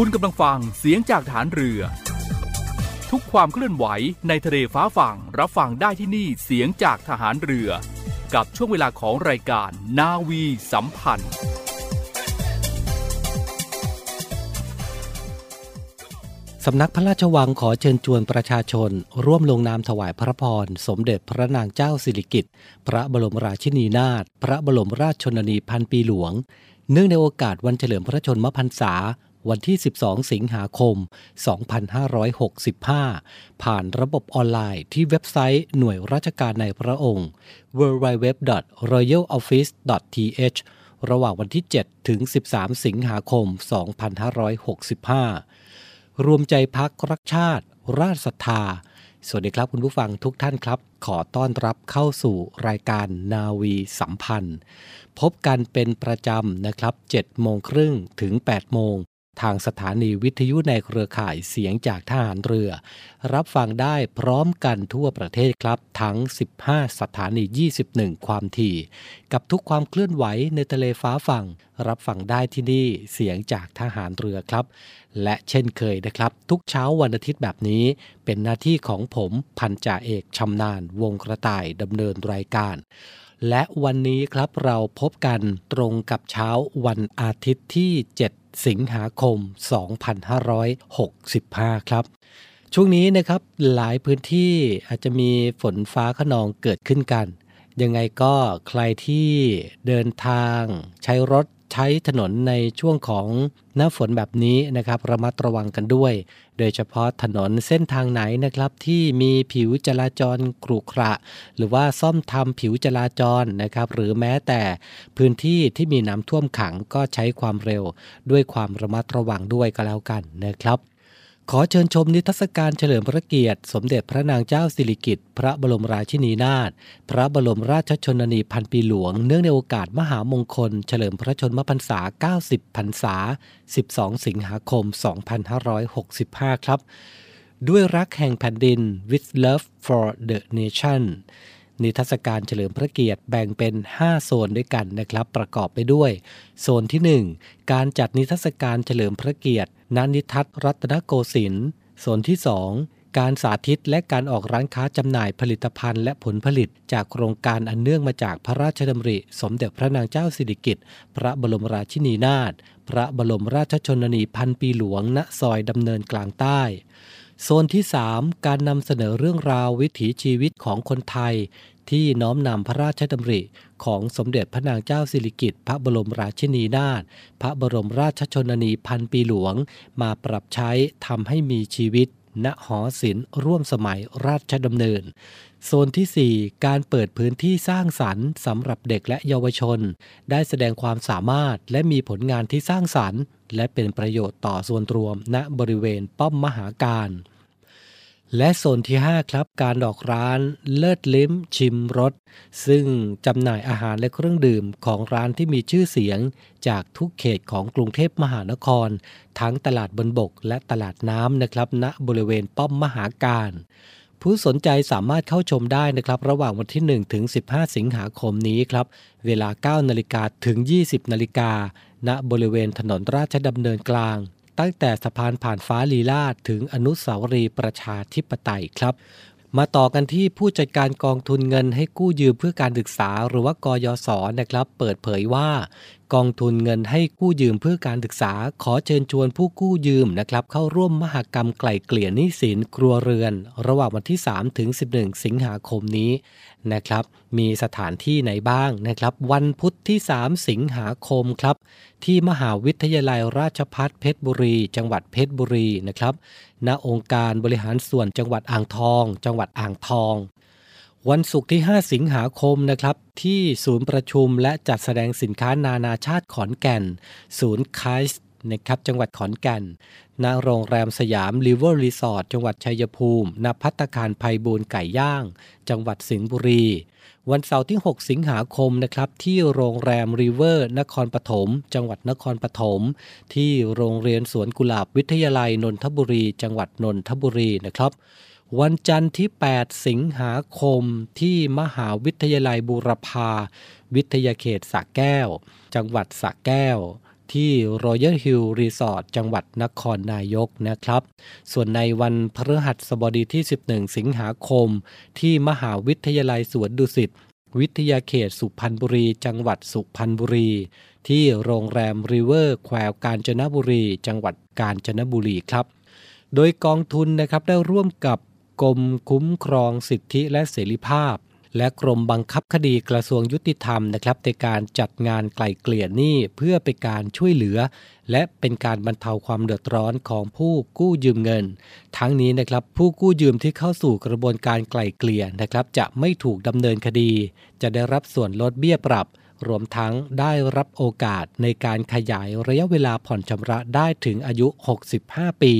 คุณกำลังฟังเสียงจากฐานเรือ ทุกความเคลื่อนไหวในทะเลฟ้าฝั่งรับฟังได้ที่นี่เสียงจากทหารเรือ กับช่วงเวลาของรายการนาวีสัมพันธ์ สำนักพระราชวังขอเชิญชวนประชาชน ร่วมลงนามถวายพระพร สมเด็จพระนางเจ้าสิริกิติ์พระบรมราชินีนาถพระบรมราชชนนีพันปีหลวง เนื่องในโอกาสวันเฉลิมพระชนมพรรษา วันที่ 12 สิงหาคม 2565 ผ่านระบบออนไลน์ที่เว็บไซต์หน่วยราชการในพระองค์ www.royaloffice.th ระหว่างวันที่ 7 ถึง 13 สิงหาคม 2565 รวมใจพักรักชาติ ราชศรัทธา สวัสดีครับคุณผู้ฟังทุกท่านครับ ขอต้อนรับเข้าสู่รายการนาวีสัมพันธ์ พบกันเป็นประจำนะครับ7โมงครึ่งถึง 8 โมง ทางสถานีวิทยุในเครือข่ายเสียงจากทหารเรือ รับฟังได้พร้อมกันทั่วประเทศครับ ทั้ง 15 สถานี 21 ความถี่ กับทุกความเคลื่อนไหวในทะเลฟ้าฝั่ง รับฟังได้ที่นี่เสียงจากทหารเรือครับ และเช่นเคยนะครับ ทุกเช้าวันอาทิตย์แบบนี้ เป็นหน้าที่ของผมพันจ่าเอกชำนาญวงกระต่ายดำเนินรายการและวันนี้ครับเราพบกันตรงกับเช้าวันอาทิตย์ที่ 7สิงหาคม 2565 ครับ ช่วงนี้นะครับหลายพื้นที่อาจจะมีฝนฟ้าขนองเกิดขึ้นกัน ยังไงก็ใครที่เดินทาง ใช้รถ ใช้ถนนในช่วงของหน้าฝนแบบนี้นะครับระมัดระวังกันด้วย โดยเฉพาะถนนเส้นทางไหนนะครับที่มีผิวจราจรกรุขระ หรือว่าซ่อมทำผิวจราจรนะครับหรือแม้แต่พื้นที่ที่มีน้ำท่วมขังก็ใช้ความเร็ว ด้วยความระมัดระวังด้วยก็แล้วกันนะครับ ขอเชิญชมนิทรรศการเฉลิมพระเกียรติ สมเด็จพระนางเจ้าสิริกิติ์พระบรมราชินีนาถพระบรมราชชนนีพันปีหลวง เนื่องในโอกาสมหามงคล เฉลิมพระชนมพรรษา 90 พรรษา 12 สิงหาคม 2565 ครับ ด้วยรักแห่งแผ่นดิน with love for the nation นิทรรศการเฉลิมพระเกียรติแบ่งเป็น 5 โซนด้วยกันนะครับ ประกอบไปด้วย โซนที่ 1 การจัดนิทรรศการเฉลิมพระเกียรติณนิทัศรัตนโกสินทร์โซนที่ 2 การสาธิตและการออกร้านค้าจำหน่ายผลิตภัณฑ์และผลผลิต จากโครงการอันเนื่องมาจากพระราชดำริ สมเด็จพระนางเจ้าสิริกิติ์พระบรมราชินีนาถพระบรมราชชนนีพันปีหลวงณซอยดำเนินกลางใต้ โซนที่ 3 การนำเสนอเรื่องราววิถีชีวิตของคนไทย ที่น้อมนำพระราชดำริของสมเด็จพระนางเจ้าสิริกิติ์พระบรมราชินีนาถพระบรมราชชนนีพันปีหลวง มาปรับใช้ทำให้มีชีวิต ณหอศิลป์ร่วมสมัยราชดำเนิน โซนที่ 4 การเปิดพื้นที่สร้างสรรค์สำหรับเด็กและเยาวชน ได้แสดงความสามารถและมีผลงานที่สร้างสรรค์ และเป็นประโยชน์ต่อส่วนรวมณบริเวณป้อมมหาการ และโซนที่ 5 ครับ การออกร้านเลิศลิ้มชิมรสซึ่งจำหน่ายอาหารและเครื่องดื่มของร้านที่มีชื่อเสียง จากทุกเขตของกรุงเทพมหานคร ทั้งตลาดบนบกและตลาดน้ำนะครับณบริเวณป้อมมหาการผู้สนใจสามารถเข้าชมได้นะครับ ระหว่างวันที่ 1 ถึง 15 สิงหาคมนี้ครับ เวลา 9 นาฬิกาถึง 20 นาฬิกา ณบริเวณถนนราชดำเนินกลาง ตั้งแต่สะพานผ่านฟ้าลีลาดถึงอนุสาวรีย์ประชาธิปไตยครับ มาต่อกันที่ผู้จัดการกองทุนเงินให้กู้ยืมเพื่อการศึกษาหรือว่ากยศนะครับ เปิดเผยว่า กองทุนเงินให้กู้ยืมเพื่อการศึกษา ขอเชิญชวนผู้กู้ยืมนะครับ เข้าร่วมมหกรรมไกล่เกลี่ยหนี้สินครัวเรือน ระหว่างวันที่ 3 ถึง 11 สิงหาคมนี้นะครับ มีสถานที่ไหนบ้างนะครับ วันพุธที่ 3 สิงหาคมครับ ที่มหาวิทยาลัยราชพัฒเพชรบุรี จังหวัดเพชรบุรีนะครับณองค์การบริหารส่วนจังหวัดอ่างทอง จังหวัดอ่างทอง วันศุกร์ที่ 5 สิงหาคมนะครับ ที่ศูนย์ประชุมและจัดแสดงสินค้านานาชาติขอนแก่น ศูนย์คายส์นะครับจังหวัดขอนแก่น ณ โรงแรมสยามริเวอร์รีสอร์ทจังหวัดชัยภูมิ ณ พัตคารภัยบูลไก่ย่าง จังหวัดสิงห์บุรี วันเสาร์ที่ 6 สิงหาคมนะครับ ที่โรงแรมริเวอร์ นครปฐม จังหวัดนครปฐม ที่โรงเรียนสวนกุหลาบวิทยาลัยนนทบุรี จังหวัดนนทบุรีนะครับ วันจันทร์ที่ 8 สิงหาคมที่มหาวิทยาลัยบูรพา วิทยาเขตสระแก้ว จังหวัดสระแก้ว ที่ Royal Hill Resort จังหวัดนครนายกนะครับ ส่วนในวันพฤหัสบดีที่ 11 สิงหาคม ที่มหาวิทยาลัยสวนดุสิตวิทยาเขตสุพรรณบุรี จังหวัดสุพรรณบุรี ที่โรงแรมริเวอร์แควกาญจนบุรี จังหวัดกาญจนบุรีครับ โดยกองทุนนะครับได้ร่วมกับ กรมคุ้มครองสิทธิและเสรีภาพ และกรมบังคับคดีกระทรวงยุติธรรมนะครับในการจัดงานไกล่เกลี่ยหนี้เพื่อเป็นการช่วยเหลือ และเป็นการบรรเทาความเดือดร้อนของผู้กู้ยืมเงิน ทั้งนี้นะครับผู้กู้ยืมที่เข้าสู่กระบวนการไกล่เกลี่ยนะครับ จะไม่ถูกดำเนินคดี จะได้รับส่วนลดเบี้ยปรับรวมทั้งได้รับโอกาสในการขยายระยะเวลาผ่อนชำระได้ถึงอายุ 65 ปี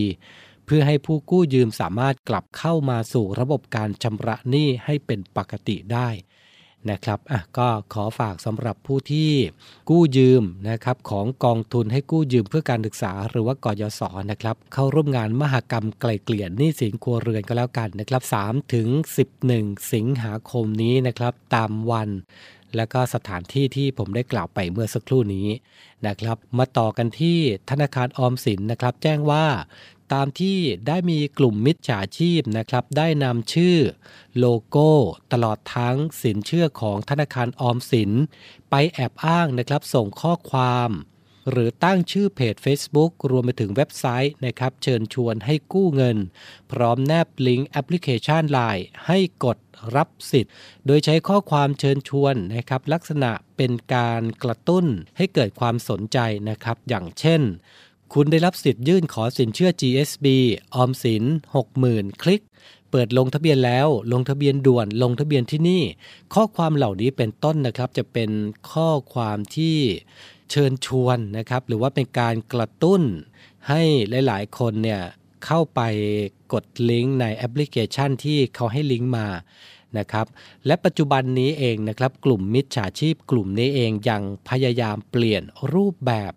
เพื่อให้ผู้กู้ยืมสามารถกลับเข้ามาสู่ระบบการชำระหนี้ให้เป็นปกติได้นะครับอะก็ขอฝากสำหรับผู้ที่กู้ยืมนะครับของกองทุนให้กู้ยืมเพื่อการศึกษา หรือว่ากยศนะครับเข้าร่วมงานมหกรรมไกลเกลี่ยหนี้สินครัวเรือนก็แล้วกันนะครับ3ถึง11 สิงหาคมนี้นะครับตามวัน และก็สถานที่ที่ผมได้กล่าวไปเมื่อสักครู่นี้นะครับ มาต่อกันที่ธนาคารออมสินนะครับ แจ้งว่าตามที่ได้มีกลุ่มมิจฉาชีพนะครับ ได้นำชื่อ โลโก้ ตลอดทั้งสินเชื่อของธนาคารออมสิน ไปแอบอ้างนะครับ ส่งข้อความ หรือตั้งชื่อเพจ Facebook รวมไปถึงเว็บไซต์นะครับ เชิญชวนให้กู้เงิน พร้อมแนบลิงก์แอปพลิเคชัน Line ให้กดรับสิทธิ์ โดยใช้ข้อความเชิญชวนนะครับ ลักษณะเป็นการกระตุ้นให้เกิดความสนใจนะครับ อย่างเช่นคุณได้รับสิทธิ์ยื่นขอสินเชื่อ GSB ออมสิน 60,000 คลิก เปิดลงทะเบียนแล้ว ลงทะเบียนด่วน ลงทะเบียนที่นี่ ข้อความเหล่านี้เป็นต้นนะครับ จะเป็นข้อความที่ เชิญชวนนะครับ หรือว่าเป็นการกระตุ้นให้หลาย ๆ คนเนี่ยเข้าไปกดลิงก์ในแอปพลิเคชันที่เขาให้ลิงก์มานะครับ และปัจจุบันนี้เองนะครับ กลุ่มมิจฉาชีพกลุ่มนี้เองยังพยายามเปลี่ยนรูปแบบ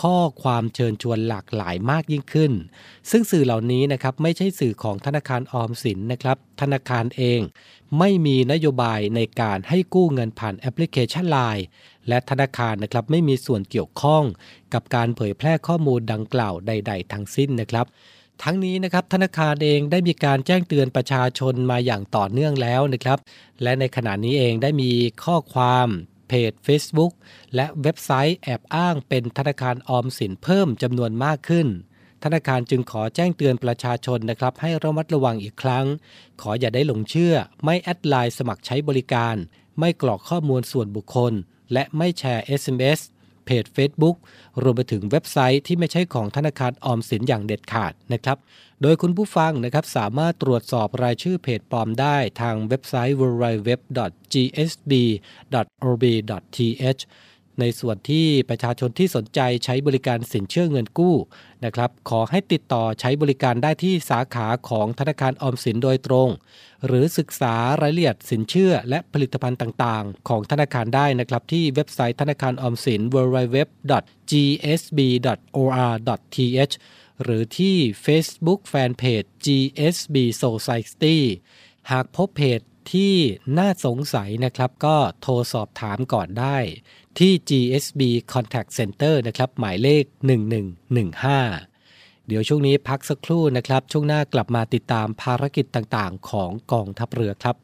ข้อความเชิญชวนหลากหลายมากยิ่งขึ้น ซึ่งสื่อเหล่านี้นะครับไม่ใช่สื่อของธนาคารออมสินนะครับ ธนาคารเอง ไม่มีนโยบายในการให้กู้เงินผ่านแอปพลิเคชัน Line และธนาคารนะครับไม่มีส่วนเกี่ยวข้องกับการเผยแพร่ข้อมูลดังกล่าวใด ๆ ทั้งสิ้นนะครับทั้งนี้นะครับธนาคารเองได้มีการแจ้งเตือนประชาชนมาอย่างต่อเนื่องแล้วนะครับ และในขณะนี้เองได้มีข้อความเพจ Facebook และเว็บไซต์แอบอ้างเป็นธนาคารออมสินเพิ่มจำนวนมากขึ้น ธนาคารจึงขอแจ้งเตือนประชาชนนะครับ ให้ระมัดระวังอีกครั้ง ขออย่าได้หลงเชื่อ ไม่แอดไลน์สมัครใช้บริการ ไม่กรอกข้อมูลส่วนบุคคล และไม่แชร์ SMS เพจ Facebook รวมไปถึงเว็บไซต์ที่ไม่ใช่ของธนาคารออมสินอย่างเด็ดขาดนะครับ โดยคุณผู้ฟังนะครับสามารถตรวจสอบรายชื่อเพจปลอมได้ทางเว็บไซต์ www.gsb.orb.th ในส่วนที่ประชาชนที่สนใจใช้บริการสินเชื่อเงินกู้นะครับ ขอให้ติดต่อใช้บริการได้ที่สาขาของธนาคารออมสินโดยตรง หรือศึกษารายละเอียดสินเชื่อและผลิตภัณฑ์ต่างๆ ของธนาคารได้นะครับ ที่เว็บไซต์ธนาคารออมสิน www.gsb.or.th หรือที่ Facebook Fanpage GSB Society หากพบเพจที่น่าสงสัยนะครับก็โทรสอบถามก่อนได้ ที่ GSB Contact Center นะครับ หมายเลข 1115 เดี๋ยวช่วงนี้พักสักครู่นะครับ ช่วงหน้ากลับมาติดตามภารกิจต่างๆ ของกองทัพเรือครับ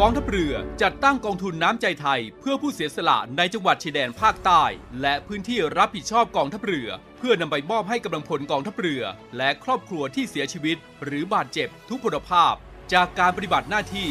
กองทัพเรือจัดตั้งกองทุนน้ำใจไทย เพื่อผู้เสียสละในจังหวัดชายแดนภาคใต้ และพื้นที่รับผิดชอบกองทัพเรือ เพื่อนำไปมอบให้กำลังพลกองทัพเรือ และครอบครัวที่เสียชีวิต หรือบาดเจ็บทุกพลภาพ จากการปฏิบัติหน้าที่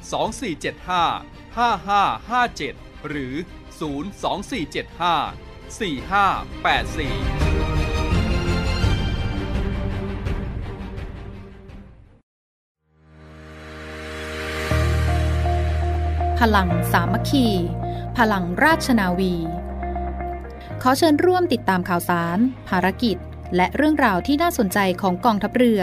2475 5557 หรือ 02475 4584พลังสามัคคี พลังราชนาวี ขอเชิญร่วมติดตามข่าวสาร ภารกิจ และเรื่องราวที่น่าสนใจของกองทัพเรือ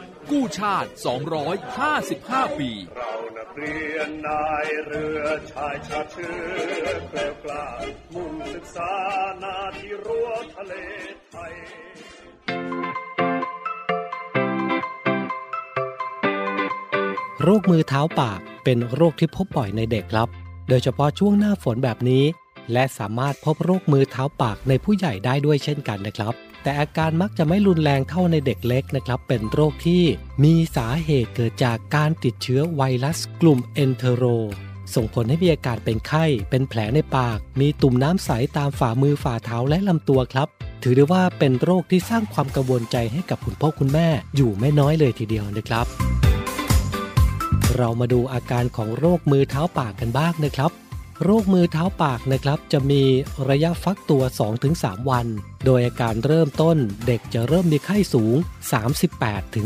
กู้ชาติ 255 ปี เรานักเรียนนายเรือชายชาติเชื้อแกล้วกล้ามุ่งศึกษานาที่รั้วทะเลไทยโรคมือเท้าปากเป็นโรคที่พบบ่อยในเด็กครับ โดยเฉพาะช่วงหน้าฝนแบบนี้ และสามารถพบโรคมือเท้าปากในผู้ใหญ่ได้ด้วยเช่นกันนะครับ แต่อาการมักจะไม่รุนแรงเท่าในเด็กเล็กนะครับ เป็นโรคที่มีสาเหตุเกิดจากการติดเชื้อไวรัสกลุ่มเอนเทโร ส่งผลให้มีอาการเป็นไข้ เป็นแผลในปาก มีตุ่มน้ำใสตามฝ่ามือฝ่าเท้าและลำตัวครับ ถือได้ว่าเป็นโรคที่สร้างความกังวลใจให้กับคุณพ่อคุณแม่ อยู่ไม่น้อยเลยทีเดียวนะครับ เรามาดูอาการของโรคมือเท้าปากกันบ้างนะครับ โรคมือเท้าปากนะครับ จะมีระยะฟักตัว 2-3 วัน โดยอาการเริ่มต้นเด็กจะเริ่มมีไข้สูง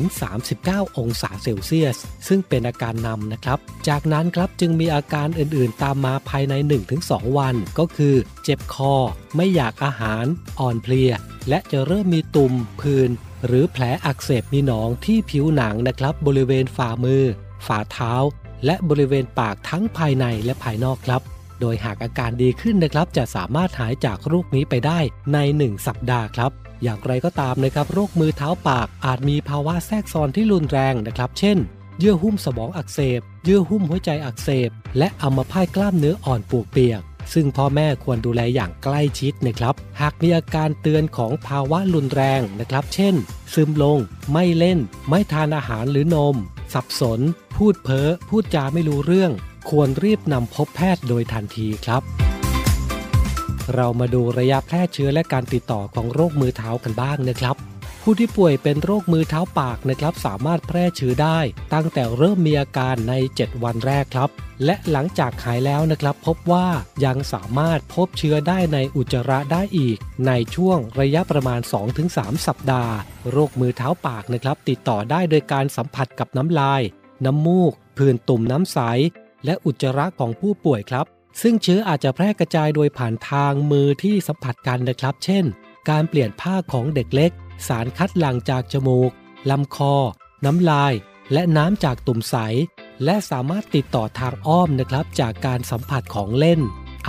38-39 องศาเซลเซียส ซึ่งเป็นอาการนำนะครับ จากนั้นครับจึงมีอาการอื่นๆ ตามมาภายใน 1-2 วัน ก็คือ เจ็บคอ ไม่อยากอาหาร อ่อนเพลีย และจะเริ่มมีตุ่มผื่นหรือแผลอักเสบมีหนองที่ผิวหนังนะครับ บริเวณฝ่ามือ ฝ่าเท้า และบริเวณปากทั้งภายในและภายนอกครับ โดยหากอาการดีขึ้นนะครับจะสามารถหายจากโรคนี้ไปได้ใน 1 สัปดาห์ครับ อย่างไรก็ตามนะครับโรคมือเท้าปากอาจมีภาวะแทรกซ้อนที่รุนแรงนะครับ เช่น เยื่อหุ้มสมองอักเสบ เยื่อหุ้มหัวใจอักเสบ และอัมพาตกล้ามเนื้ออ่อนปวกเปียกซึ่งพ่อแม่ควรดูแลอย่างใกล้ชิดนะครับ หากมีอาการเตือนของภาวะรุนแรงนะครับ เช่น ซึมลง ไม่เล่น ไม่ทานอาหารหรือนม สับสน พูดเพ้อ พูดจาไม่รู้เรื่อง ควรรีบนำพบแพทย์โดยทันทีครับ เรามาดูระยะแพร่เชื้อและการติดต่อของโรคมือเท้ากันบ้างนะครับผู้ที่ป่วยเป็นโรคมือเท้าปากนะครับสามารถแพร่เชื้อได้ ตั้งแต่เริ่มมีอาการใน 7 วันแรกครับ และหลังจากหายแล้วนะครับ พบว่ายังสามารถพบเชื้อได้ในอุจจาระได้อีก ในช่วงระยะประมาณ 2-3 สัปดาห์ โรคมือเท้าปากนะครับ ติดต่อได้โดยการสัมผัสกับน้ำลาย น้ำมูก ผื่นตุ่มน้ำใส และอุจจาระของผู้ป่วยครับ ซึ่งเชื้ออาจจะแพร่กระจายโดยผ่านทางมือที่สัมผัสกันนะครับ เช่น การเปลี่ยนผ้าของเด็กเล็ก สารคัดหลั่งจากจมูกลำคอ น้ำลาย และน้ำจากตุ่มใส และสามารถติดต่อทางอ้อมนะครับ จากการสัมผัสของเล่น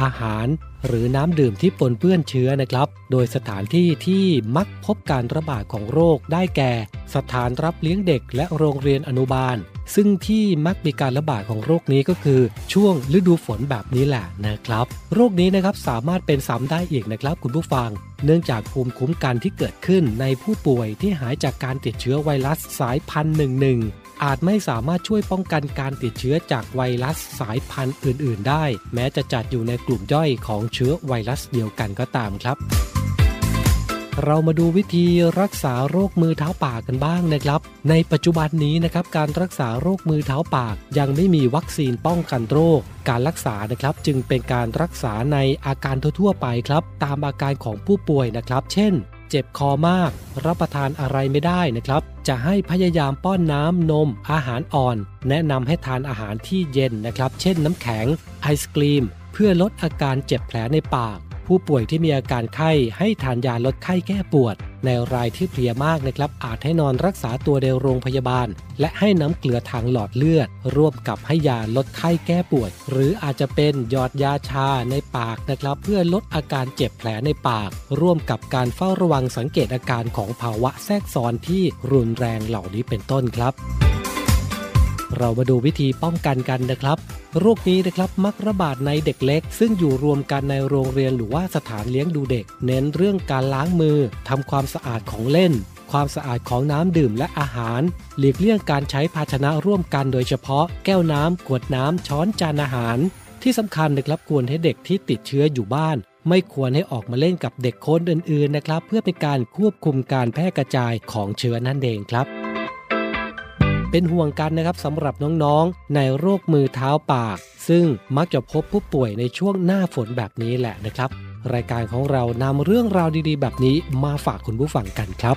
อาหาร หรือน้ำดื่มที่ปนเปื้อนเชื้อนะครับ โดยสถานที่ที่มักพบการระบาดของโรคได้แก่ สถานรับเลี้ยงเด็กและโรงเรียนอนุบาล ซึ่งที่มักมีการระบาดของโรคนี้ก็คือช่วงฤดูฝนแบบนี้แหละนะครับ โรคนี้นะครับสามารถเป็นซ้ำได้อีกนะครับคุณผู้ฟัง เนื่องจากภูมิคุ้มกันที่เกิดขึ้นในผู้ป่วยที่หายจากการติดเชื้อไวรัสสายพันธุ์หนึ่งหนึ่ง อาจไม่สามารถช่วยป้องกันการติดเชื้อจากไวรัสสายพันธุ์อื่น ๆ ได้ แม้จะจัดอยู่ในกลุ่มย่อยของเชื้อไวรัสเดียวกันก็ตามครับเรามาดูวิธีรักษาโรคมือเท้าปากกันบ้างนะครับ ในปัจจุบันนี้นะครับการรักษาโรคมือเท้าปาก ยังไม่มีวัคซีนป้องกันโรค การรักษานะครับจึงเป็นการรักษาในอาการทั่วๆไปครับ ตามอาการของผู้ป่วยนะครับ เช่น เจ็บคอมาก รับประทานอะไรไม่ได้นะครับ จะให้พยายามป้อนน้ำนม อาหารอ่อน แนะนำให้ทานอาหารที่เย็นนะครับ เช่นน้ำแข็ง ไอศกรีม เพื่อลดอาการเจ็บแผลในปาก ผู้ป่วยที่มีอาการไข้ให้ทานยาลดไข้แก้ปวด ในรายที่เพลียมากนะครับอาจให้นอนรักษาตัวในโรงพยาบาล และให้น้ำเกลือทางหลอดเลือด ร่วมกับให้ยาลดไข้แก้ปวด หรืออาจจะเป็นหยอดยาชาในปากนะครับเพื่อลดอาการเจ็บแผลในปาก ร่วมกับการเฝ้าระวังสังเกตอาการของภาวะแทรกซ้อนที่รุนแรงเหล่านี้เป็นต้นครับ เรามาดูวิธีป้องกันกันนะครับโรคนี้นะครับมักระบาดในเด็กเล็ก ซึ่งอยู่รวมกันในโรงเรียนหรือว่าสถานเลี้ยงดูเด็ก เน้นเรื่องการล้างมือทำความสะอาดของเล่น ความสะอาดของน้ำดื่มและอาหาร หลีกเลี่ยงการใช้ภาชนะร่วมกันโดยเฉพาะ แก้วน้ำขวดน้ำช้อนจานอาหาร ที่สำคัญนะครับควรให้เด็กที่ติดเชื้ออยู่บ้านไม่ควรให้ออกมาเล่นกับเด็กคนอื่นๆนะครับ เพื่อเป็นการควบคุมการแพร่กระจายของเชื้อนั่นเองครับ เป็นห่วงกันนะครับสำหรับน้องๆ ในโรคมือเท้าปาก ซึ่งมักจะพบผู้ป่วยในช่วงหน้าฝนแบบนี้แหละนะครับ รายการของเรานำเรื่องราวดีๆ แบบนี้มาฝากคุณผู้ฟังกันครับ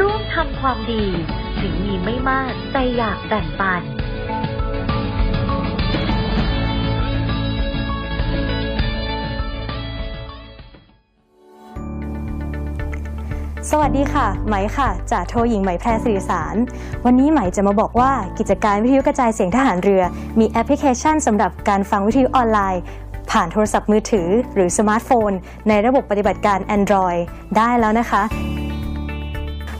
ร่วมทำความดี ถึงมีไม่มากแต่อยากแบ่งปัน สวัสดีค่ะ ไหมค่ะจากโทหญิงไหมแพรสื่อสาร วันนี้ไหมจะมาบอกว่ากิจการวิทยุกระจายเสียงทหารเรือ มีแอปพลิเคชันสำหรับการฟังวิทยุออนไลน์ผ่านโทรศัพท์มือถือหรือสมาร์ทโฟน ในระบบปฏิบัติการ Android ได้แล้วนะคะ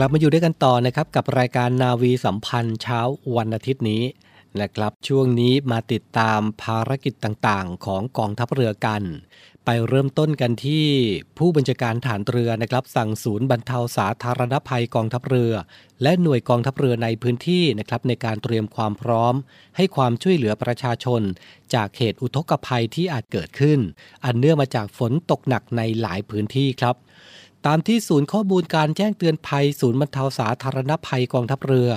กลับมาอยู่ด้วยกันต่อนะครับกับรายการนาวีสัมพันธ์เช้าวันอาทิตย์นี้นะครับช่วงนี้มาติดตามภารกิจต่างๆ ของกองทัพเรือกัน ไปเริ่มต้นกันที่ผู้บัญชาการฐานเรือนะครับ สั่งศูนย์บรรเทาสาธารณภัยกองทัพเรือ และหน่วยกองทัพเรือในพื้นที่นะครับในการเตรียมความพร้อม ให้ความช่วยเหลือประชาชน จากเหตุอุทกภัยที่อาจเกิดขึ้น อันเนื่องมาจากฝนตกหนักในหลายพื้นที่ครับ ตามที่ศูนย์ข้อมูลการแจ้งเตือนภัย ศูนย์บรรเทาสาธารณภัยกองทัพเรือ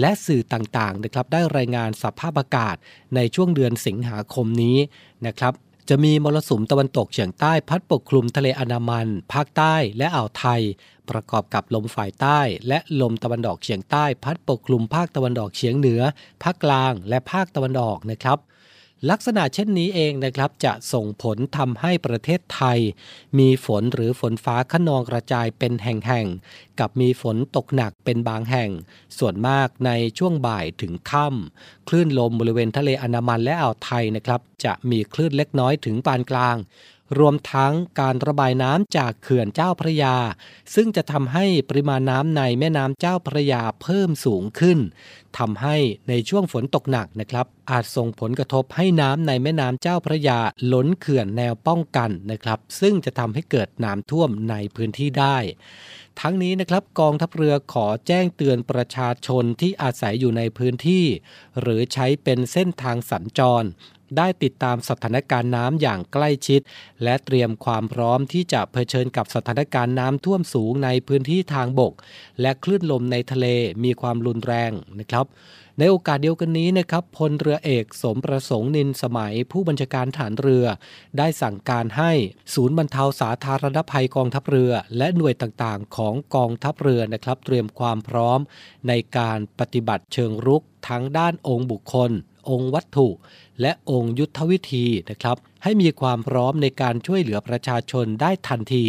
และสื่อต่างๆนะครับได้รายงานสภาพอากาศในช่วงเดือนสิงหาคมนี้นะครับจะมีมรสุมตะวันตกเฉียงใต้พัดปกคลุมทะเลอันดามัน ภาคใต้และอ่าวไทย ประกอบกับลมฝ่ายใต้ และลมตะวันออกเฉียงใต้ พัดปกคลุมภาคตะวันออกเฉียงเหนือ ภาคกลางและภาคตะวันออกนะครับ ลักษณะเช่นนี้เองนะครับจะส่งผลทำให้ประเทศไทย มีฝนหรือฝนฟ้าขนองกระจายเป็นแห่งๆ กับมีฝนตกหนักเป็นบางแห่ง ส่วนมากในช่วงบ่ายถึงค่ำคลื่นลมบริเวณทะเลอันดามันและอ่าวไทยนะครับจะมีคลื่นเล็กน้อยถึงปานกลาง รวมทั้งการระบายน้ำจากเขื่อนเจ้าพระยา ซึ่งจะทำให้ปริมาณน้ำในแม่น้ำเจ้าพระยาเพิ่มสูงขึ้นทำให้ในช่วงฝนตกหนักนะครับ อาจส่งผลกระทบให้น้ำในแม่น้ำเจ้าพระยาล้นเขื่อนแนวป้องกันนะครับ ซึ่งจะทำให้เกิดน้ำท่วมในพื้นที่ได้ ทั้งนี้นะครับกองทัพเรือขอแจ้งเตือนประชาชนที่อาศัยอยู่ในพื้นที่ หรือใช้เป็นเส้นทางสัญจร ได้ติดตามสถานการณ์น้ำอย่างใกล้ชิด และเตรียมความพร้อมที่จะเผชิญกับสถานการณ์น้ำท่วมสูงในพื้นที่ทางบก และคลื่นลมในทะเลมีความรุนแรงนะครับในโอกาสเดียวกันนี้นะครับพลเรือเอกสมประสงค์นินสมัย ผู้บัญชาการฐานเรือ ได้สั่งการให้ศูนย์บรรเทาสาธารณภัยกองทัพเรือ และหน่วยต่างๆ ของกองทัพเรือนะครับเตรียมความพร้อม ในการปฏิบัติเชิงรุกทั้งด้านองค์บุคคล องค์วัตถุ และองค์ยุทธวิธีนะครับ ให้มีความพร้อมในการช่วยเหลือประชาชนได้ทันที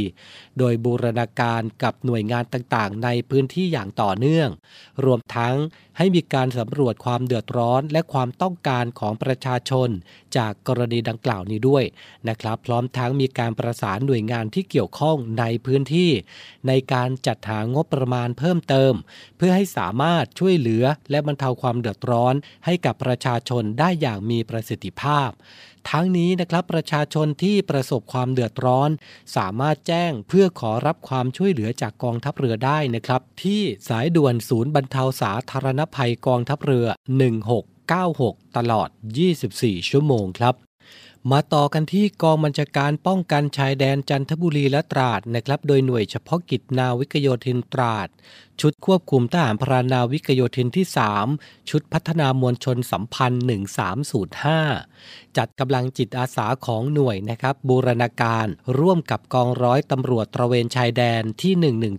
โดยบูรณาการกับหน่วยงานต่างๆ ในพื้นที่อย่างต่อเนื่อง รวมทั้งให้มีการสำรวจความเดือดร้อนและความต้องการของประชาชน จากกรณีดังกล่าวนี้ด้วยนะครับ พร้อมทั้งมีการประสานหน่วยงานที่เกี่ยวข้องในพื้นที่ ในการจัดหางบประมาณเพิ่มเติม เพื่อให้สามารถช่วยเหลือและบรรเทาความเดือดร้อน ให้กับประชาชนได้อย่างมีประประสิทธิภาพ ทั้งนี้นะครับประชาชนที่ประสบความเดือดร้อน สามารถแจ้งเพื่อขอรับความช่วยเหลือจากกองทัพเรือได้นะครับ ที่สายด่วนศูนย์บรรเทาสาธารณภัยกองทัพเรือ 1696 ตลอด 24 ชั่วโมงครับมาต่อกันที่กองบัญชาการป้องกันชายแดนจันทบุรีและตราดนะครับ โดยหน่วยเฉพาะกิจนาวิกโยธินตราด ชุดควบคุมทหารพรานาวิกโยธินที่ 3 ชุดพัฒนามวลชนสัมพันธ์ 1305 จัดกำลังจิตอาสาของหน่วยนะครับบูรณาการร่วมกับกองร้อยตำรวจตระเวนชายแดนที่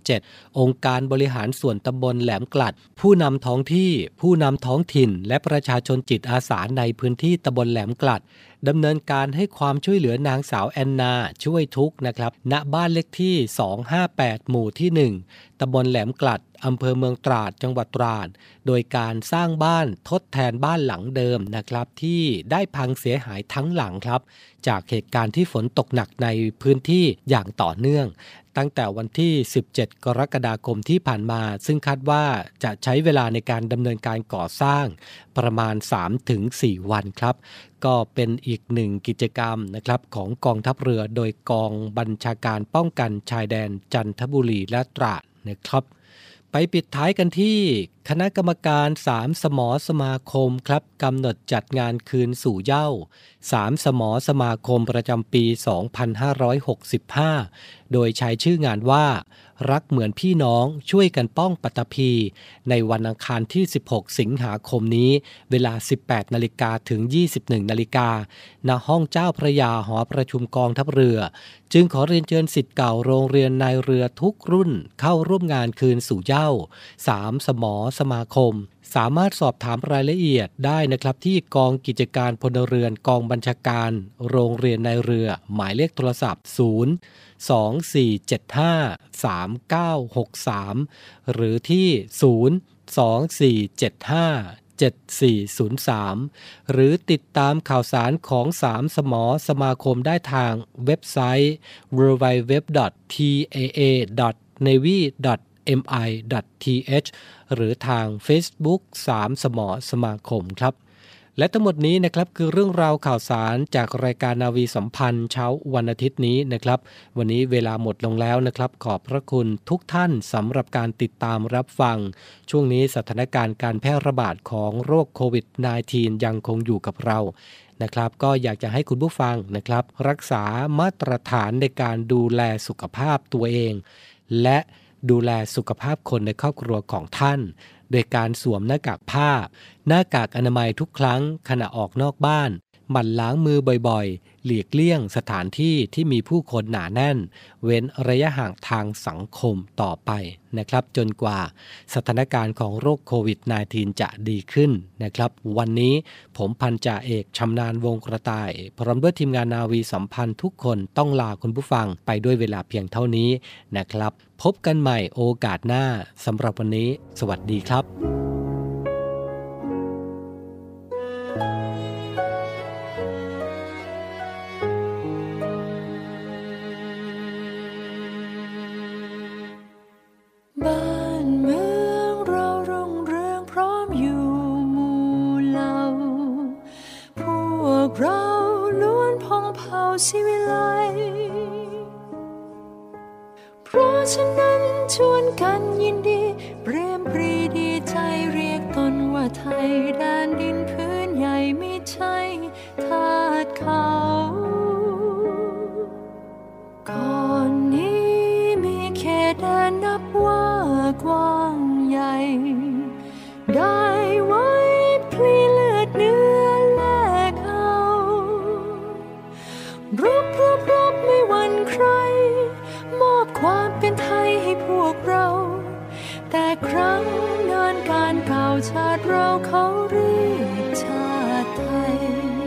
117 องค์การบริหารส่วนตำบลแหลมกลัด ผู้นำท้องที่ ผู้นำท้องถิ่น และประชาชนจิตอาสาในพื้นที่ตำบลแหลมกลัดดำเนินการให้ความช่วยเหลือนางสาวแอนนา ช่วยทุกนะครับ ณบ้านเลขที่ 258 หมู่ที่ 1ตำบลแหลมกลัด อำเภอเมืองตราดจังหวัดตราด โดยการสร้างบ้านทดแทนบ้านหลังเดิมนะครับ ที่ได้พังเสียหายทั้งหลังครับ จากเหตุการณ์ที่ฝนตกหนักในพื้นที่อย่างต่อเนื่อง ตั้งแต่วันที่ 17 กรกฎาคมที่ผ่านมา ซึ่งคาดว่าจะใช้เวลาในการดำเนินการก่อสร้างประมาณ 3-4 วันครับ ก็เป็นอีกหนึ่งกิจกรรมนะครับของกองทัพเรือโดยกองบัญชาการป้องกันชายแดนจันทบุรีและตราดนะครับ ไปปิดท้ายกันที่คณะกรรมการสามสมอสมาคมครับกำหนดจัดงานคืนสู่เย้าสามสมอสมาคมประจำปี 2565 โดยใช้ชื่องานว่า รักเหมือนพี่น้องช่วยกันป้องปัตภี ในวันอังคารที่ 16 สิงหาคมนี้ เวลา 18 นาฬิกาถึง 21 นาฬิกาณห้องเจ้าพระยาหอประชุมกองทัพเรือ จึงขอเรียนเชิญสิทธิ์เก่าโรงเรียนนายเรือทุกรุ่น เข้าร่วมงานคืนสู่เย้าสามสมอสมาคม สามารถสอบถามรายละเอียดได้นะครับ ที่กองกิจการพลเรือนกองบัญชาการ โรงเรียนในเรือ หมายเลขโทรศัพท์ 0 2475 3963 หรือที่ 0 2475 7403 หรือติดตามข่าวสารของสามสมอสมาคมได้ทางเว็บไซต์ www.taa.navy mi.th หรือทาง Facebook 3 สมอสมาคมครับ และทั้งหมดนี้นะครับคือเรื่องราวข่าวสารจากรายการนาวีสัมพันธ์เช้าวันอาทิตย์นี้นะครับ วันนี้เวลาหมดลงแล้วนะครับ ขอบพระคุณทุกท่านสำหรับการติดตามรับฟัง ช่วงนี้สถานการณ์การแพร่ระบาดของโรคโควิด -19 ยังคงอยู่กับเรานะครับก็อยากจะให้คุณผู้ฟังนะครับ รักษามาตรฐานในการดูแลสุขภาพตัวเอง และ ดูแลสุขภาพคนในครอบครัวของท่าน โดยการสวมหน้ากากผ้า หน้ากากอนามัยทุกครั้งขณะออกนอกบ้าน หมั่นล้างมือบ่อย หลีกเลี่ยงสถานที่ที่มีผู้คนหนาแน่น เว้นระยะห่างทางสังคมต่อไปนะครับ จนกว่าสถานการณ์ของโรคโควิด -19 จะดีขึ้นนะครับ วันนี้ผมพันจ่าเอกชำนาญวงกระต่าย พร้อมด้วยทีมงานนาวีสัมพันธ์ทุกคนต้องลาคุณผู้ฟังไปด้วยเวลาเพียงเท่านี้นะครับ พบกันใหม่โอกาสหน้าสำหรับวันนี้ สวัสดีครับาชาติเราเขาเรียกชาติไทย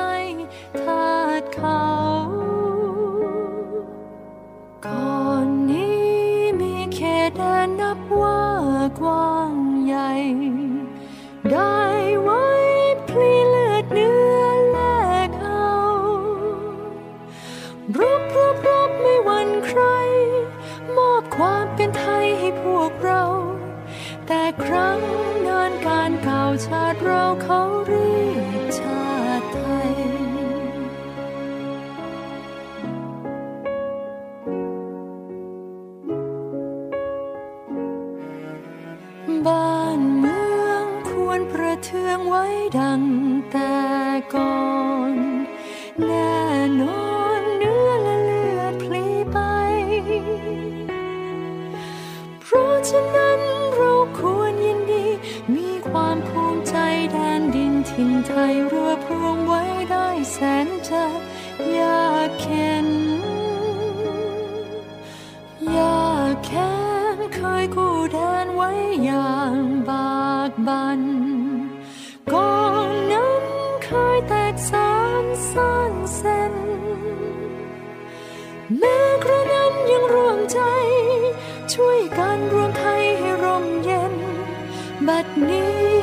ให้าเขาก่อนนี้มีเขตแดนนับว่ากว้างใหญ่ ได้ไว้พลีเลือดเนื้อแลกเอารบรบรบไม่หวนใคร มอบความเป็นไทยให้พวกเรา แต่ครั้งนานการเก่าชาติเราเขาเรื แสนจะยากเข็นยากแค้นเคยกู้แดนไว้อย่างบากบันก่อนนั้นเคยแตกสานสร้างเส้นแม้กระนั้นยังร่วมใจ ช่วยกันรวมไทยให้ร่มเย็น บัดนี้